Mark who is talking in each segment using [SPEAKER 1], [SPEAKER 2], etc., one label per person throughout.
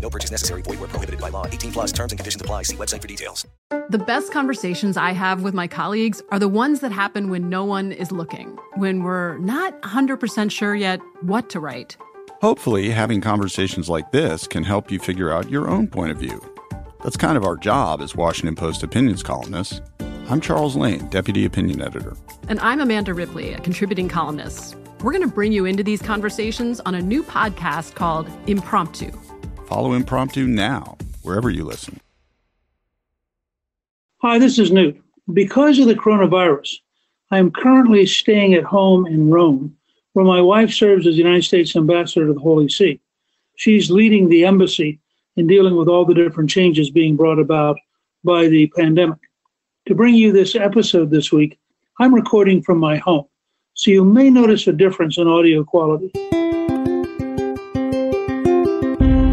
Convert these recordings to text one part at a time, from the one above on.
[SPEAKER 1] No purchase necessary. Void where prohibited by law. 18 plus terms and conditions apply. See website for details.
[SPEAKER 2] The best conversations I have with my colleagues are the ones that happen when no one is looking, when we're not 100% sure yet what to write.
[SPEAKER 3] Hopefully, having conversations like this can help you figure out your own point of view. That's kind of our job as Washington Post opinions columnists. I'm Charles Lane, Deputy Opinion Editor.
[SPEAKER 2] And I'm Amanda Ripley, a contributing columnist. We're going to bring you into these conversations on a new podcast called Impromptu.
[SPEAKER 3] Follow Impromptu now, wherever you listen.
[SPEAKER 4] Hi, this is Newt. Because of the coronavirus, I am currently staying at home in Rome, where my wife serves as the United States ambassador to the Holy See. She's leading the embassy in dealing with all the different changes being brought about by the pandemic. To bring you this episode this week, I'm recording from my home, so you may notice a difference in audio quality.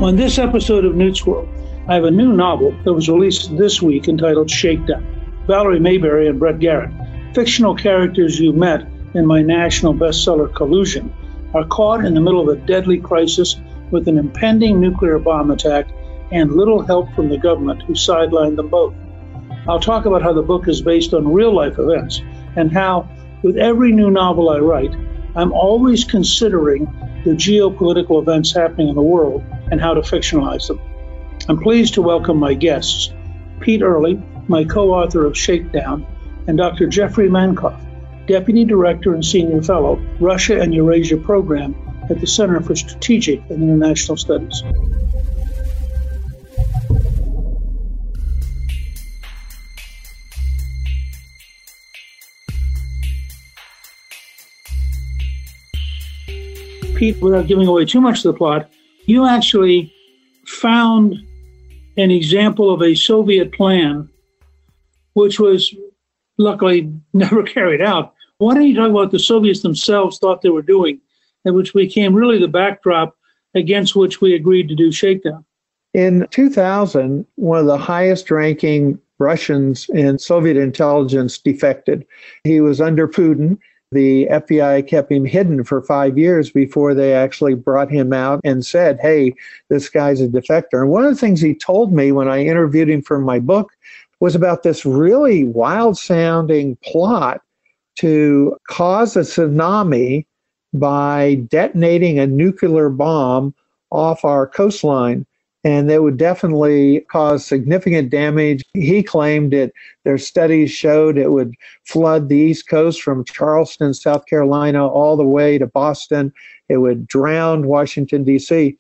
[SPEAKER 4] On this episode of Newt's World, I have a new novel that was released this week entitled Shakedown. Valerie Mayberry and Brett Garrett, fictional characters you met in my national bestseller Collusion, are caught in the middle of a deadly crisis with an impending nuclear bomb attack and little help from the government who sidelined them both. I'll talk about how the book is based on real life events and how, with every new novel I write, I'm always considering the geopolitical events happening in the world and how to fictionalize them. I'm pleased to welcome my guests, Pete Earley, my co author of Shakedown, and Dr. Jeffrey Mankoff, Deputy Director and Senior Fellow, Russia and Eurasia Program at the Center for Strategic and International Studies. Pete, without giving away too much of the plot, you actually found an example of a Soviet plan, which was luckily never carried out. Why don't you talk about what the Soviets themselves thought they were doing, and which became really the backdrop against which we agreed to do Shakedown?
[SPEAKER 5] In 2000, one of the highest ranking Russians in Soviet intelligence defected. He was under Putin. The FBI kept him hidden for five years before they actually brought him out and said, hey, this guy's a defector. And one of the things he told me when I interviewed him for my book was about this really wild sounding plot to cause a tsunami by detonating a nuclear bomb off our coastline and that would definitely cause significant damage. He claimed it, their studies showed it would flood the East Coast from Charleston, South Carolina, all the way to Boston. It would drown Washington, D.C.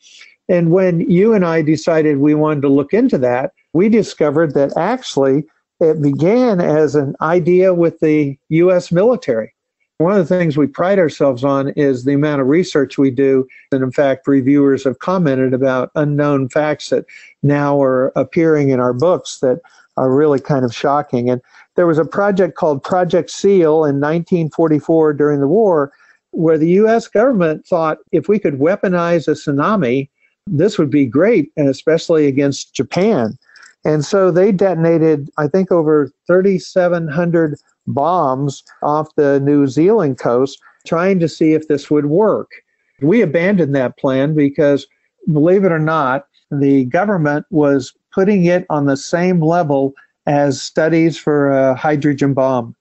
[SPEAKER 5] And when you and I decided we wanted to look into that, we discovered that actually it began as an idea with the U.S. military. One of the things we pride ourselves on is the amount of research we do. And in fact, reviewers have commented about unknown facts that now are appearing in our books that are really kind of shocking. And there was a project called Project SEAL in 1944 during the war, where the US government thought if we could weaponize a tsunami, this would be great, and especially against Japan. And so they detonated, I think, over 3,700 bombs off the New Zealand coast, trying to see if this would work. We abandoned that plan because, believe it or not, the government was putting it on the same level as studies for a hydrogen bomb.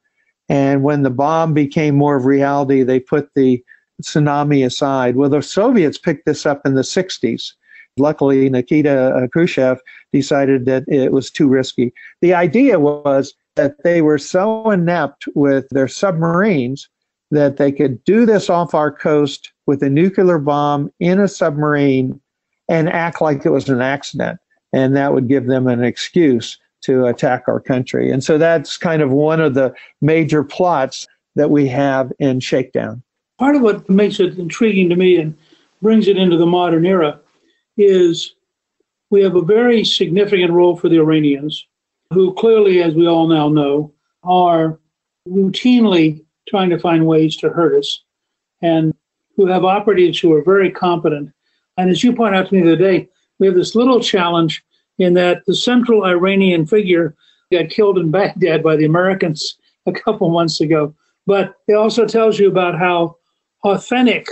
[SPEAKER 5] And when the bomb became more of reality, they put the tsunami aside. Well, the Soviets picked this up in the 60s. Luckily, Nikita uh, Khrushchev decided that it was too risky. The idea was that they were so inept with their submarines that they could do this off our coast with a nuclear bomb in a submarine and act like it was an accident. And that would give them an excuse to attack our country. And so that's kind of one of the major plots that we have in Shakedown.
[SPEAKER 4] Part of what makes it intriguing to me and brings it into the modern era is we have a very significant role for the Iranians, who clearly, as we all now know, are routinely trying to find ways to hurt us and who have operatives who are very competent. And as you point out to me the other day, we have this little challenge in that the central Iranian figure got killed in Baghdad by the Americans a couple months ago. But it also tells you about how authentic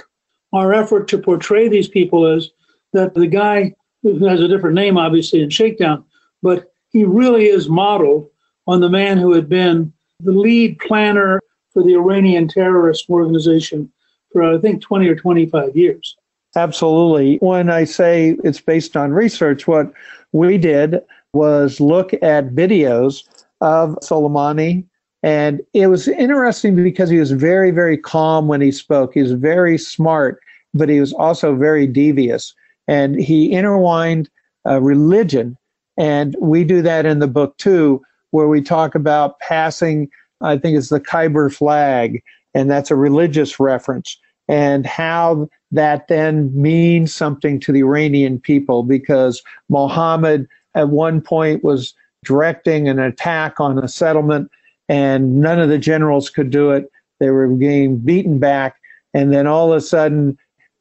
[SPEAKER 4] our effort to portray these people is that the guy who has a different name, obviously, in Shakedown, but he really is modeled on the man who had been the lead planner for the Iranian terrorist organization for, I think, 20 or 25 years.
[SPEAKER 5] Absolutely. When I say it's based on research, what we did was look at videos of Soleimani. And it was interesting because he was very, very calm when he spoke. He was very smart, but he was also very devious. And he intertwined uh, religion. And we do that in the book too, where we talk about passing, I think it's the Khyber flag, and that's a religious reference, and how that then means something to the Iranian people because Mohammed at one point was directing an attack on a settlement and none of the generals could do it. They were being beaten back. And then all of a sudden,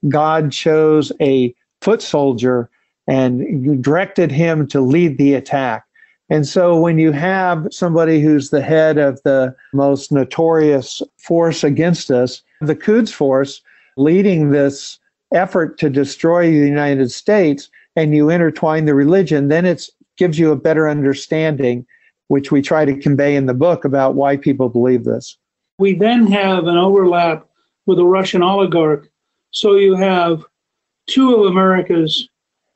[SPEAKER 5] God chose a foot soldier and directed him to lead the attack. And so when you have somebody who's the head of the most notorious force against us, the Quds force, leading this effort to destroy the United States and you intertwine the religion, then it gives you a better understanding, which we try to convey in the book about why people believe this.
[SPEAKER 4] We then have an overlap with a Russian oligarch. So you have two of America's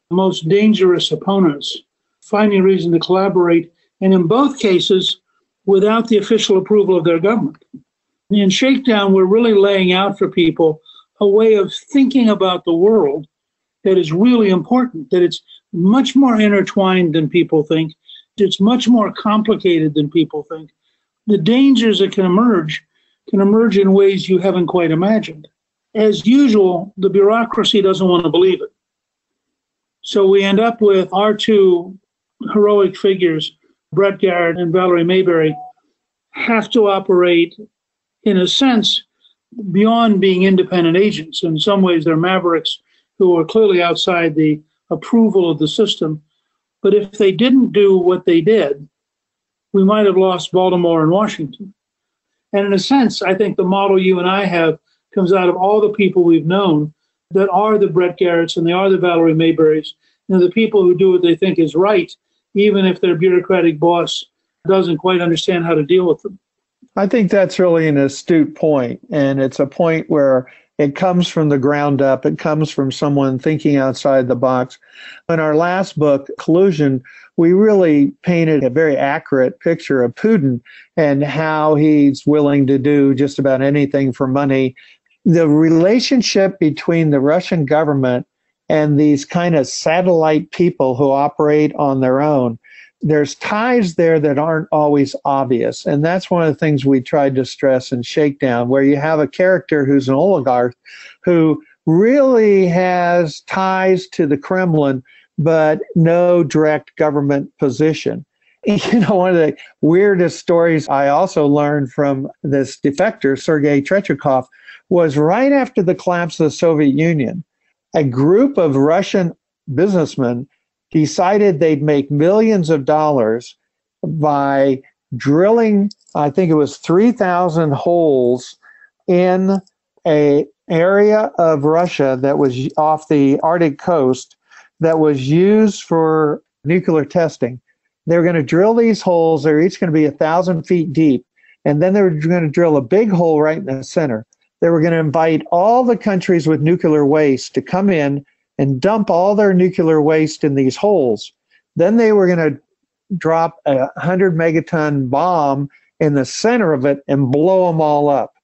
[SPEAKER 4] most dangerous opponents finding reason to collaborate, and in both cases, without the official approval of their government. In Shakedown, we're really laying out for people a way of thinking about the world that is really important, that it's much more intertwined than people think. It's much more complicated than people think. The dangers that can emerge can emerge in ways you haven't quite imagined. As usual, the bureaucracy doesn't want to believe it. So we end up with our two heroic figures, Brett Garrett and Valerie Mayberry, have to operate, in a sense, beyond being independent agents. In some ways, they're mavericks who are clearly outside the approval of the system. But if they didn't do what they did, we might have lost Baltimore and Washington. And in a sense, I think the model you and I have comes out of all the people we've known that are the Brett Garretts and they are the Valerie Mayberrys, and the people who do what they think is right, even if their bureaucratic boss doesn't quite understand how to deal with them.
[SPEAKER 5] I think that's really an astute point, and it's a point where it comes from the ground up. It comes from someone thinking outside the box. In our last book, Collusion, we really painted a very accurate picture of Putin and how he's willing to do just about anything for money. The relationship between the Russian government and these kind of satellite people who operate on their own there's ties there that aren't always obvious. And that's one of the things we tried to stress in Shakedown, where you have a character who's an oligarch who really has ties to the Kremlin, but no direct government position. You know, one of the weirdest stories I also learned from this defector, Sergei Tretyakov, was right after the collapse of the Soviet Union, a group of Russian businessmen decided they'd make millions of dollars by drilling, I think it was 3,000 holes in a area of Russia that was off the Arctic coast that was used for nuclear testing. They were going to drill these holes. They're each going to be a thousand feet deep. And then they were going to drill a big hole right in the center. They were going to invite all the countries with nuclear waste to come in and dump all their nuclear waste in these holes. Then they were going to drop a 100 megaton bomb in the center of it and blow them all up.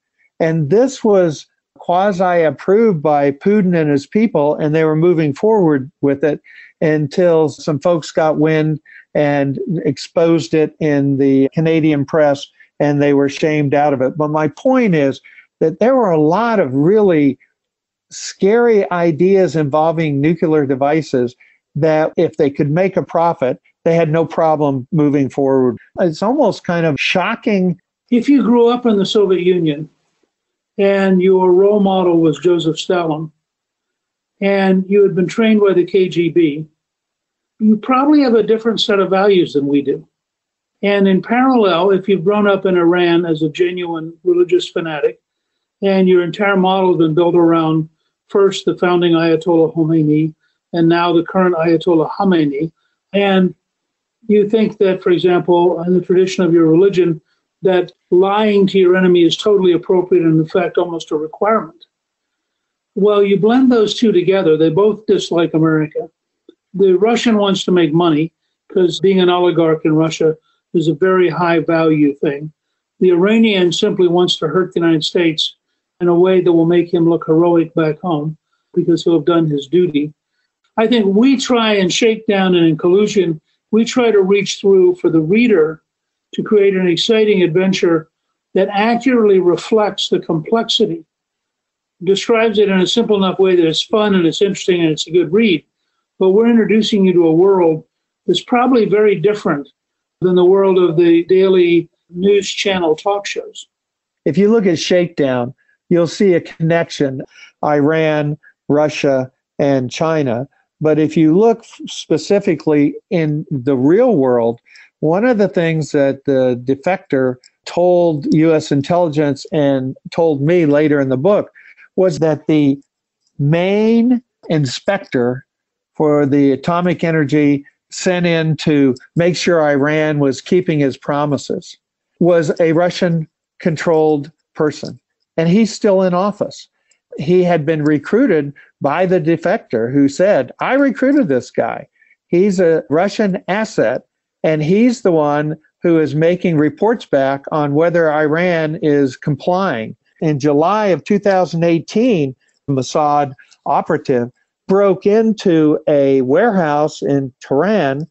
[SPEAKER 5] And this was quasi approved by Putin and his people, and they were moving forward with it until some folks got wind and exposed it in the Canadian press, and they were shamed out of it. But my point is that there were a lot of really scary ideas involving nuclear devices that if they could make a profit, they had no problem moving forward. It's almost kind of shocking.
[SPEAKER 4] If you grew up in the Soviet Union and your role model was Joseph Stalin, and you had been trained by the KGB, you probably have a different set of values than we do. And in parallel, if you've grown up in Iran as a genuine religious fanatic, and your entire model has been built around first the founding Ayatollah Khomeini, and now the current Ayatollah Khamenei, and you think that, for example, in the tradition of your religion, that lying to your enemy is totally appropriate and, in fact, almost a requirement. Well, you blend those two together, they both dislike America. The Russian wants to make money because being an oligarch in Russia is a very high value thing. The Iranian simply wants to hurt the United States in a way that will make him look heroic back home because he'll have done his duty. I think we try and shake down and in collusion, we try to reach through for the reader to create an exciting adventure that accurately reflects the complexity, describes it in a simple enough way that it's fun and it's interesting and it's a good read. But we're introducing you to a world that's probably very different than the world of the daily news channel talk shows.
[SPEAKER 5] If you look at Shakedown, you'll see a connection Iran, Russia, and China. But if you look specifically in the real world, one of the things that the defector told US intelligence and told me later in the book was that the main inspector for the atomic energy sent in to make sure Iran was keeping his promises was a Russian controlled person. And he's still in office. He had been recruited by the defector who said, I recruited this guy. He's a Russian asset and he's the one who is making reports back on whether Iran is complying. In July of 2018, Mossad operative broke into a warehouse in Tehran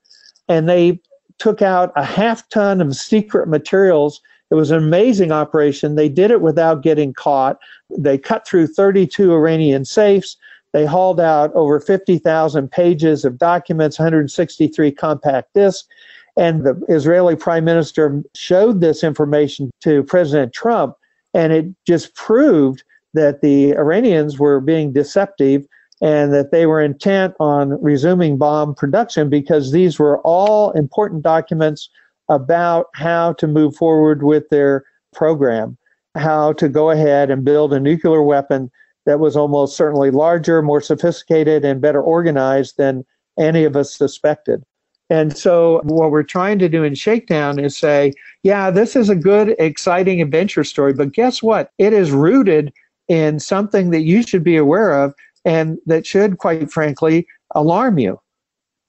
[SPEAKER 5] and they took out a half ton of secret materials. It was an amazing operation. They did it without getting caught. They cut through 32 Iranian safes. They hauled out over 50,000 pages of documents, 163 compact discs. And the Israeli prime minister showed this information to President Trump, and it just proved that the Iranians were being deceptive and that they were intent on resuming bomb production because these were all important documents about how to move forward with their program, how to go ahead and build a nuclear weapon that was almost certainly larger, more sophisticated, and better organized than any of us suspected. And so, what we're trying to do in Shakedown is say, yeah, this is a good, exciting adventure story, but guess what? It is rooted in something that you should be aware of and that should, quite frankly, alarm you.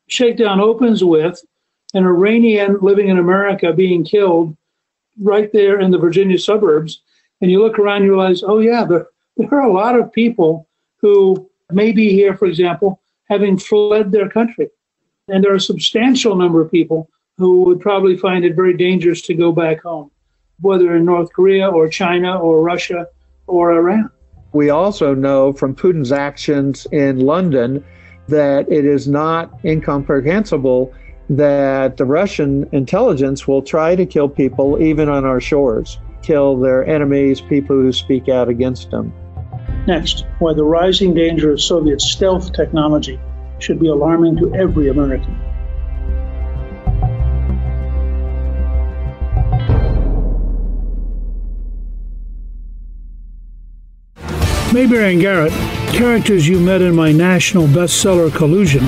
[SPEAKER 4] Shakedown opens with an Iranian living in America being killed right there in the Virginia suburbs. And you look around, you realize, oh, yeah, there, there are a lot of people who may be here, for example, having fled their country and there are a substantial number of people who would probably find it very dangerous to go back home, whether in North Korea or China or Russia or Iran.
[SPEAKER 5] We also know from Putin's actions in London that it is not incomprehensible that the Russian intelligence will try to kill people even on our shores, kill their enemies, people who speak out against them.
[SPEAKER 4] Next, why the rising danger of Soviet stealth technology should be alarming to every American. Mayberry and Garrett, characters you met in my national bestseller Collusion,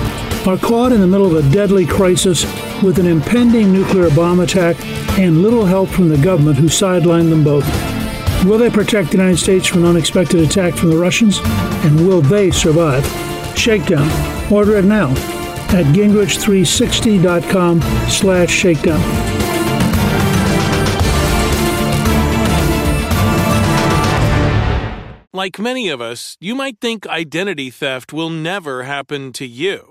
[SPEAKER 4] are caught in the middle of a deadly crisis with an impending nuclear bomb attack and little help from the government who sidelined them both. Will they protect the United States from an unexpected attack from the Russians? And will they survive? Shakedown. Order it now at gingrich360.com slash shakedown.
[SPEAKER 6] Like many of us, you might think identity theft will never happen to you.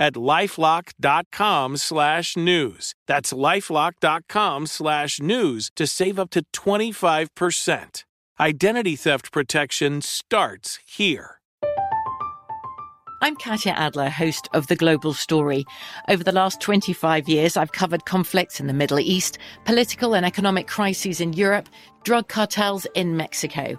[SPEAKER 6] at lifelock.com slash news. That's lifelock.com slash news to save up to 25%. Identity theft protection starts here.
[SPEAKER 7] I'm Katya Adler, host of The Global Story. Over the last 25 years, I've covered conflicts in the Middle East, political and economic crises in Europe, drug cartels in Mexico.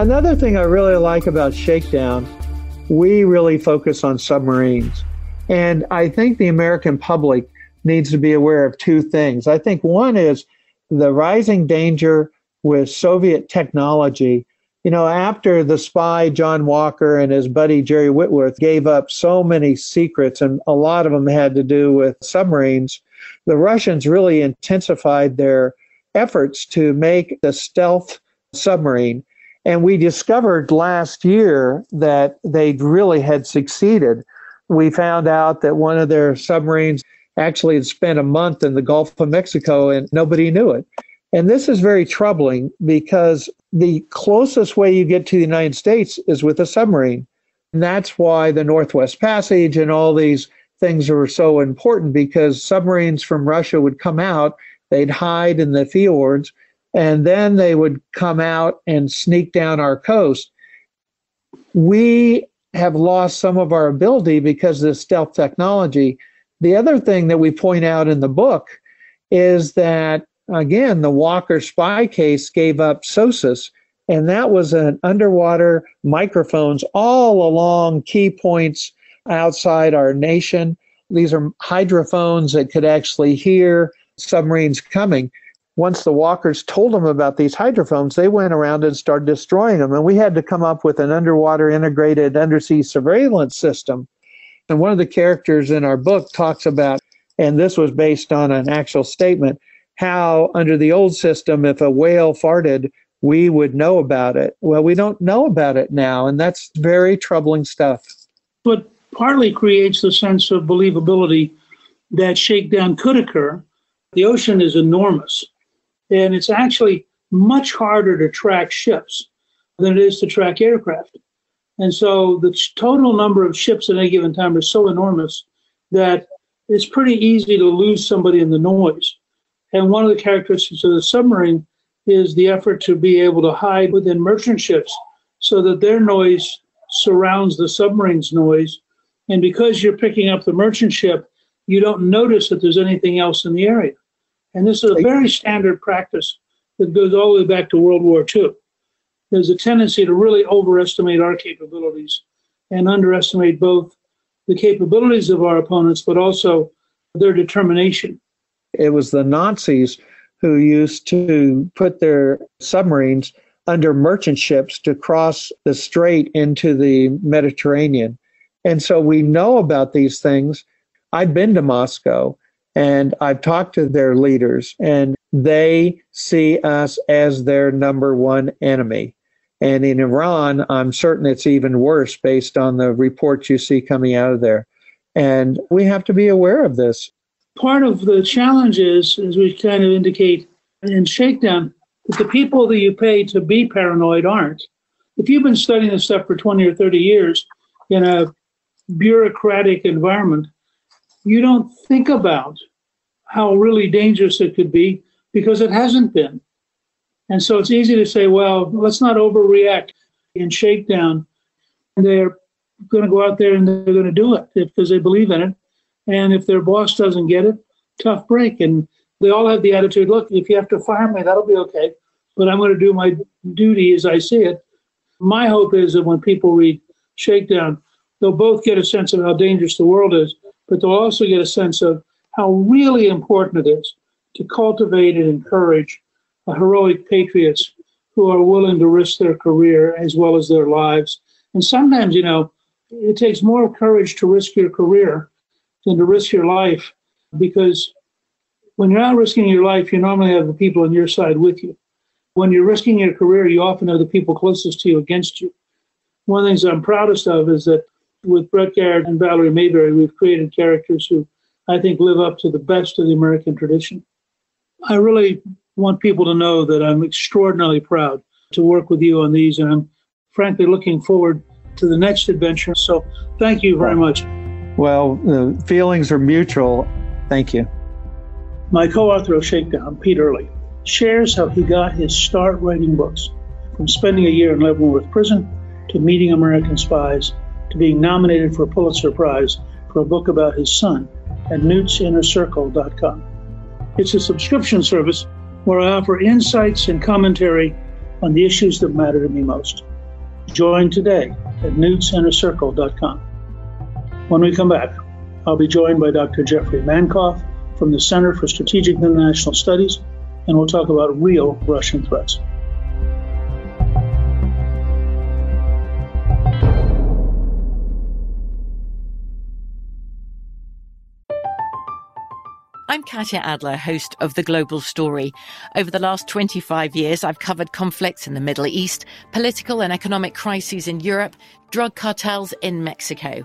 [SPEAKER 5] Another thing I really like about Shakedown, we really focus on submarines. And I think the American public needs to be aware of two things. I think one is the rising danger with Soviet technology. You know, after the spy John Walker and his buddy Jerry Whitworth gave up so many secrets, and a lot of them had to do with submarines, the Russians really intensified their efforts to make the stealth submarine. And we discovered last year that they really had succeeded. We found out that one of their submarines actually had spent a month in the Gulf of Mexico and nobody knew it. And this is very troubling because the closest way you get to the United States is with a submarine. And that's why the Northwest Passage and all these things are so important because submarines from Russia would come out, they'd hide in the fjords, and then they would come out and sneak down our coast. We have lost some of our ability because of the stealth technology. The other thing that we point out in the book is that, again, the Walker spy case gave up SOSUS, and that was an underwater microphones all along key points outside our nation. These are hydrophones that could actually hear submarines coming. Once the walkers told them about these hydrophones, they went around and started destroying them. And we had to come up with an underwater integrated undersea surveillance system. And one of the characters in our book talks about, and this was based on an actual statement, how under the old system, if a whale farted, we would know about it. Well, we don't know about it now, and that's very troubling stuff.
[SPEAKER 4] But partly creates the sense of believability that shakedown could occur. The ocean is enormous, and it's actually much harder to track ships than it is to track aircraft. And so the total number of ships at any given time are so enormous that it's pretty easy to lose somebody in the noise. And one of the characteristics of the submarine is the effort to be able to hide within merchant ships so that their noise surrounds the submarine's noise. And because you're picking up the merchant ship, you don't notice that there's anything else in the area. And this is a very standard practice that goes all the way back to World War II. There's a tendency to really overestimate our capabilities and underestimate both the capabilities of our opponents, but also their determination.
[SPEAKER 5] It was the Nazis who used to put their submarines under merchant ships to cross the strait into the Mediterranean. And so we know about these things. I've been to Moscow and I've talked to their leaders, and they see us as their number one enemy. And in Iran, I'm certain it's even worse based on the reports you see coming out of there. And we have to be aware of this.
[SPEAKER 4] Part of the challenge is, as we kind of indicate in Shakedown, that the people that you pay to be paranoid aren't. If you've been studying this stuff for 20 or 30 years in a bureaucratic environment, you don't think about how really dangerous it could be because it hasn't been. And so it's easy to say, well, let's not overreact in shakedown. They're going to go out there and they're going to do it because they believe in it. And if their boss doesn't get it, tough break. And they all have the attitude look, if you have to fire me, that'll be okay. But I'm going to do my duty as I see it. My hope is that when people read Shakedown, they'll both get a sense of how dangerous the world is, but they'll also get a sense of how really important it is to cultivate and encourage heroic patriots who are willing to risk their career as well as their lives. And sometimes, you know, it takes more courage to risk your career than to risk your life because when you're not risking your life, you normally have the people on your side with you. When you're risking your career, you often have the people closest to you against you. One of the things I'm proudest of is that with Brett Garrett and Valerie Mayberry, we've created characters who I think live up to the best of the American tradition. I really want people to know that I'm extraordinarily proud to work with you on these, and I'm frankly looking forward to the next adventure. So thank you very much.
[SPEAKER 5] Well, the feelings are mutual. Thank you.
[SPEAKER 4] My co author of Shakedown, Pete Earley, shares how he got his start writing books from spending a year in Leavenworth Prison to meeting American spies to being nominated for a Pulitzer Prize for a book about his son at newtsinnercircle.com. It's a subscription service where I offer insights and commentary on the issues that matter to me most. Join today at newtsinnercircle.com. When we come back, I'll be joined by Dr. Jeffrey Mankoff from the Center for Strategic International Studies, and we'll talk about real Russian threats.
[SPEAKER 7] I'm Katya Adler, host of The Global Story. Over the last 25 years, I've covered conflicts in the Middle East, political and economic crises in Europe, drug cartels in Mexico.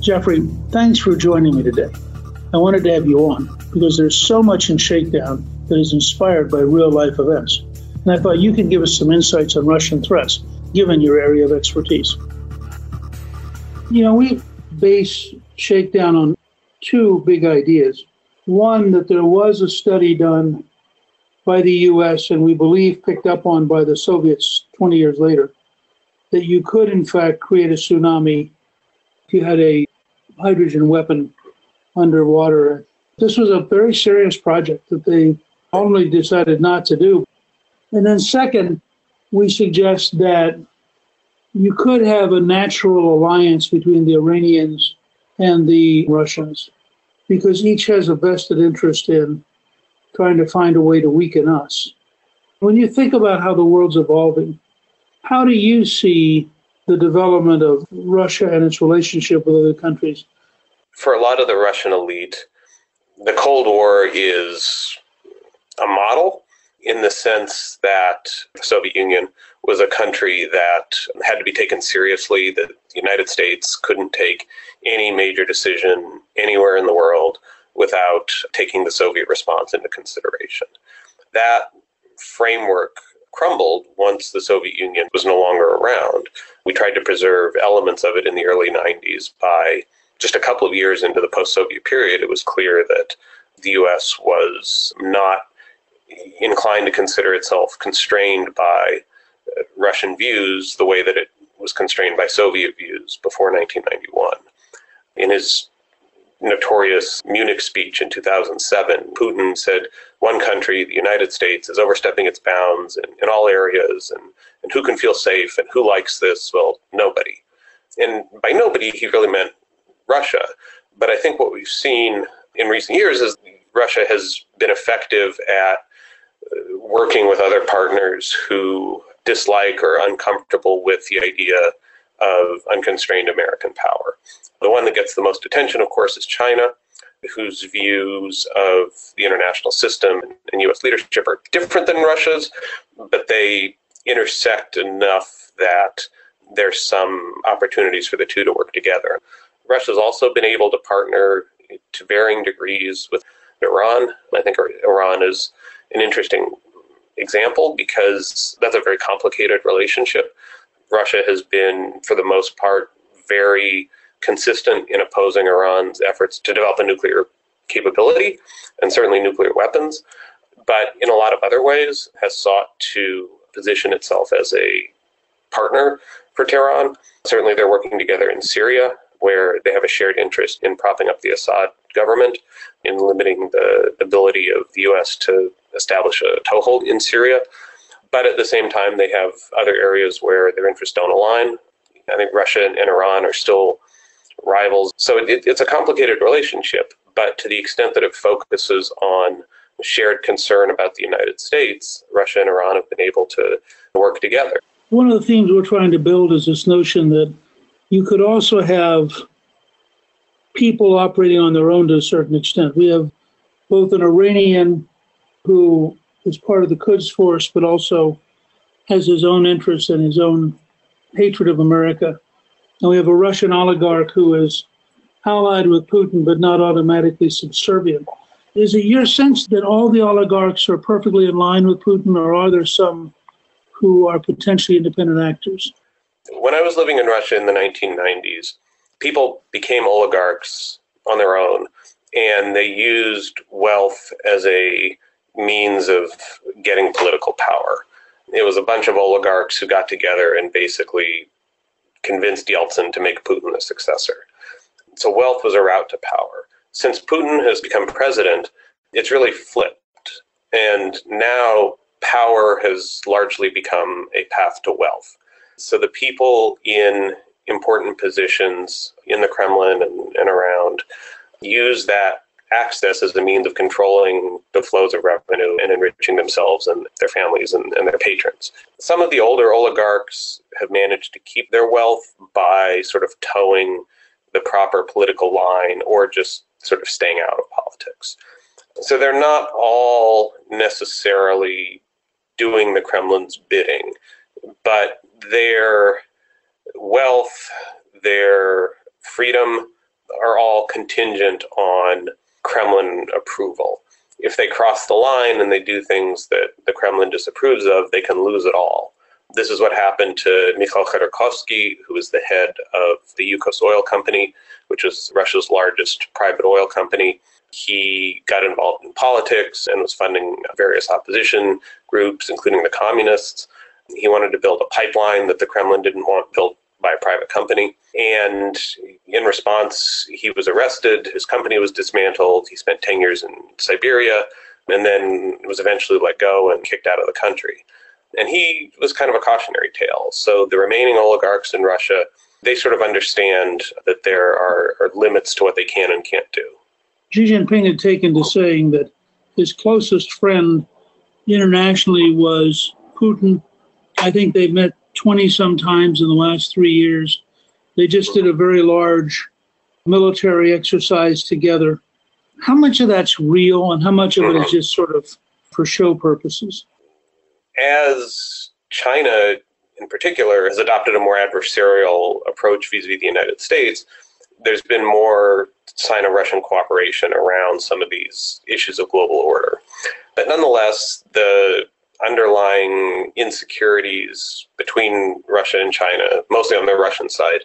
[SPEAKER 4] Jeffrey, thanks for joining me today. I wanted to have you on because there's so much in Shakedown that is inspired by real life events. And I thought you could give us some insights on Russian threats, given your area of expertise. You know, we base Shakedown on two big ideas. One, that there was a study done by the US and we believe picked up on by the Soviets 20 years later, that you could, in fact, create a tsunami if you had a hydrogen weapon underwater. This was a very serious project that they only decided not to do. And then, second, we suggest that you could have a natural alliance between the Iranians and the Russians because each has a vested interest in trying to find a way to weaken us. When you think about how the world's evolving, how do you see the development of Russia and its relationship with other countries?
[SPEAKER 8] For a lot of the Russian elite, the Cold War is a model in the sense that the Soviet Union was a country that had to be taken seriously, that the United States couldn't take any major decision anywhere in the world without taking the Soviet response into consideration. That framework crumbled once the Soviet Union was no longer around. We tried to preserve elements of it in the early 90s by just a couple of years into the post Soviet period, it was clear that the US was not inclined to consider itself constrained by uh, Russian views the way that it was constrained by Soviet views before 1991. In his notorious Munich speech in 2007, Putin said one country, the United States, is overstepping its bounds in, in all areas, and, and who can feel safe and who likes this? Well, nobody. And by nobody, he really meant Russia. But I think what we've seen in recent years is Russia has been effective at uh, working with other partners who dislike or uncomfortable with the idea of unconstrained American power. The one that gets the most attention, of course, is China, whose views of the international system and U.S. leadership are different than Russia's, but they intersect enough that there's some opportunities for the two to work together. Russia's also been able to partner to varying degrees with Iran. I think Iran is an interesting example because that's a very complicated relationship. Russia has been, for the most part, very consistent in opposing Iran's efforts to develop a nuclear capability and certainly nuclear weapons, but in a lot of other ways has sought to position itself as a partner for Tehran. Certainly, they're working together in Syria, where they have a shared interest in propping up the Assad government, in limiting the ability of the U.S. to establish a toehold in Syria. But at the same time, they have other areas where their interests don't align. I think Russia and Iran are still rivals. So it, it's a complicated relationship, but to the extent that it focuses on shared concern about the United States, Russia and Iran have been able to work together.
[SPEAKER 4] One of the themes we're trying to build is this notion that you could also have people operating on their own to a certain extent. We have both an Iranian who is part of the Quds Force, but also has his own interests and his own hatred of America. And we have a Russian oligarch who is allied with Putin, but not automatically subservient. Is it your sense that all the oligarchs are perfectly in line with Putin, or are there some who are potentially independent actors?
[SPEAKER 8] When I was living in Russia in the 1990s, people became oligarchs on their own, and they used wealth as a means of getting political power. It was a bunch of oligarchs who got together and basically convinced Yeltsin to make Putin the successor. So wealth was a route to power. Since Putin has become president, it's really flipped. And now power has largely become a path to wealth. So the people in important positions in the Kremlin and, and around use that access as a means of controlling the flows of revenue and enriching themselves and their families and, and, their patrons. Some of the older oligarchs have managed to keep their wealth by sort of toeing the proper political line or just sort of staying out of politics. So they're not all necessarily doing the Kremlin's bidding, but their wealth, their freedom are all contingent on Kremlin approval. If they cross the line and they do things that the Kremlin disapproves of, they can lose it all. This is what happened to Mikhail Khodorkovsky, who was the head of the Yukos Oil Company, which was Russia's largest private oil company. He got involved in politics and was funding various opposition groups, including the communists. He wanted to build a pipeline that the Kremlin didn't want built by a private company. And in response, he was arrested. His company was dismantled. He spent 10 years in Siberia and then was eventually let go and kicked out of the country. And he was kind of a cautionary tale. So the remaining oligarchs in Russia, they sort of understand that there are, are limits to what they can and can't do.
[SPEAKER 4] Xi Jinping had taken to saying that his closest friend internationally was Putin. I think they've met 20 sometimes in the last three years. They just did a very large military exercise together. How much of that's real and how much of it is mm-hmm. just sort of for show purposes?
[SPEAKER 8] As China in particular has adopted a more adversarial approach vis a vis the United States, there's been more Sino Russian cooperation around some of these issues of global order. But nonetheless, the underlying insecurities between Russia and China, mostly on the Russian side,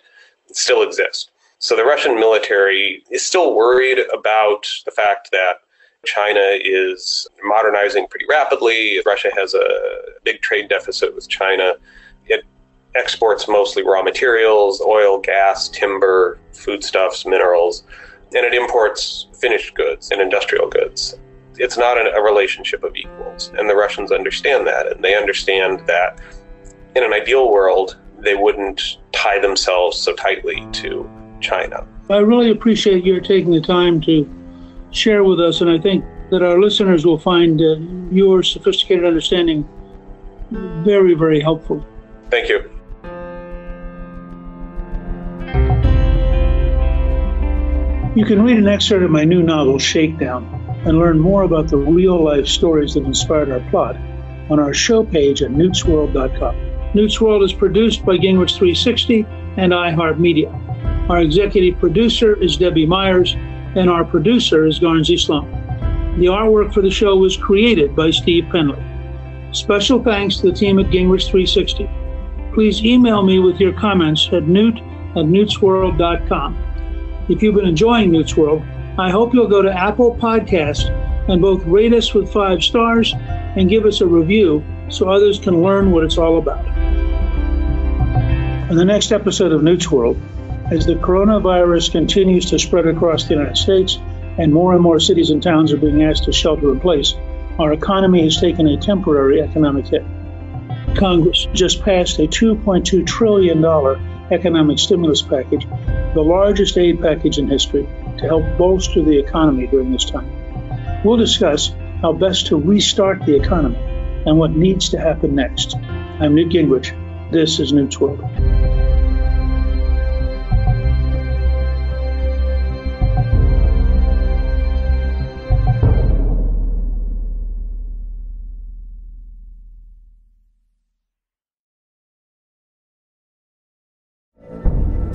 [SPEAKER 8] still exist. So the Russian military is still worried about the fact that China is modernizing pretty rapidly. Russia has a big trade deficit with China. It exports mostly raw materials, oil, gas, timber, foodstuffs, minerals, and it imports finished goods and industrial goods it's not a relationship of equals. And the Russians understand that. And they understand that in an ideal world, they wouldn't tie themselves so tightly to China.
[SPEAKER 4] I really appreciate your taking the time to share with us. And I think that our listeners will find uh, your sophisticated understanding very, very helpful.
[SPEAKER 8] Thank you.
[SPEAKER 4] You can read an excerpt of my new novel, Shakedown and learn more about the real life stories that inspired our plot on our show page at newtsworld.com. Newt's World is produced by Gingrich 360 and iHeartMedia. Our executive producer is Debbie Myers, and our producer is Garnsey Sloan. The artwork for the show was created by Steve Penley. Special thanks to the team at Gingrich 360. Please email me with your comments at newt at newtsworld.com. If you've been enjoying Newt's World, I hope you'll go to Apple Podcast and both rate us with five stars and give us a review so others can learn what it's all about. In the next episode of Newt's World, as the coronavirus continues to spread across the United States and more and more cities and towns are being asked to shelter in place, our economy has taken a temporary economic hit. Congress just passed a $2.2 trillion economic stimulus package, the largest aid package in history, to help bolster the economy during this time. We'll discuss how best to restart the economy and what needs to happen next. I'm Newt Gingrich. This is Newt's World.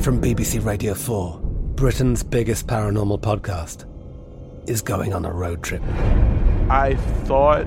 [SPEAKER 9] From BBC Radio 4. Britain's biggest paranormal podcast is going on a road trip.
[SPEAKER 10] I thought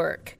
[SPEAKER 11] work.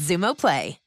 [SPEAKER 11] Xumo Play.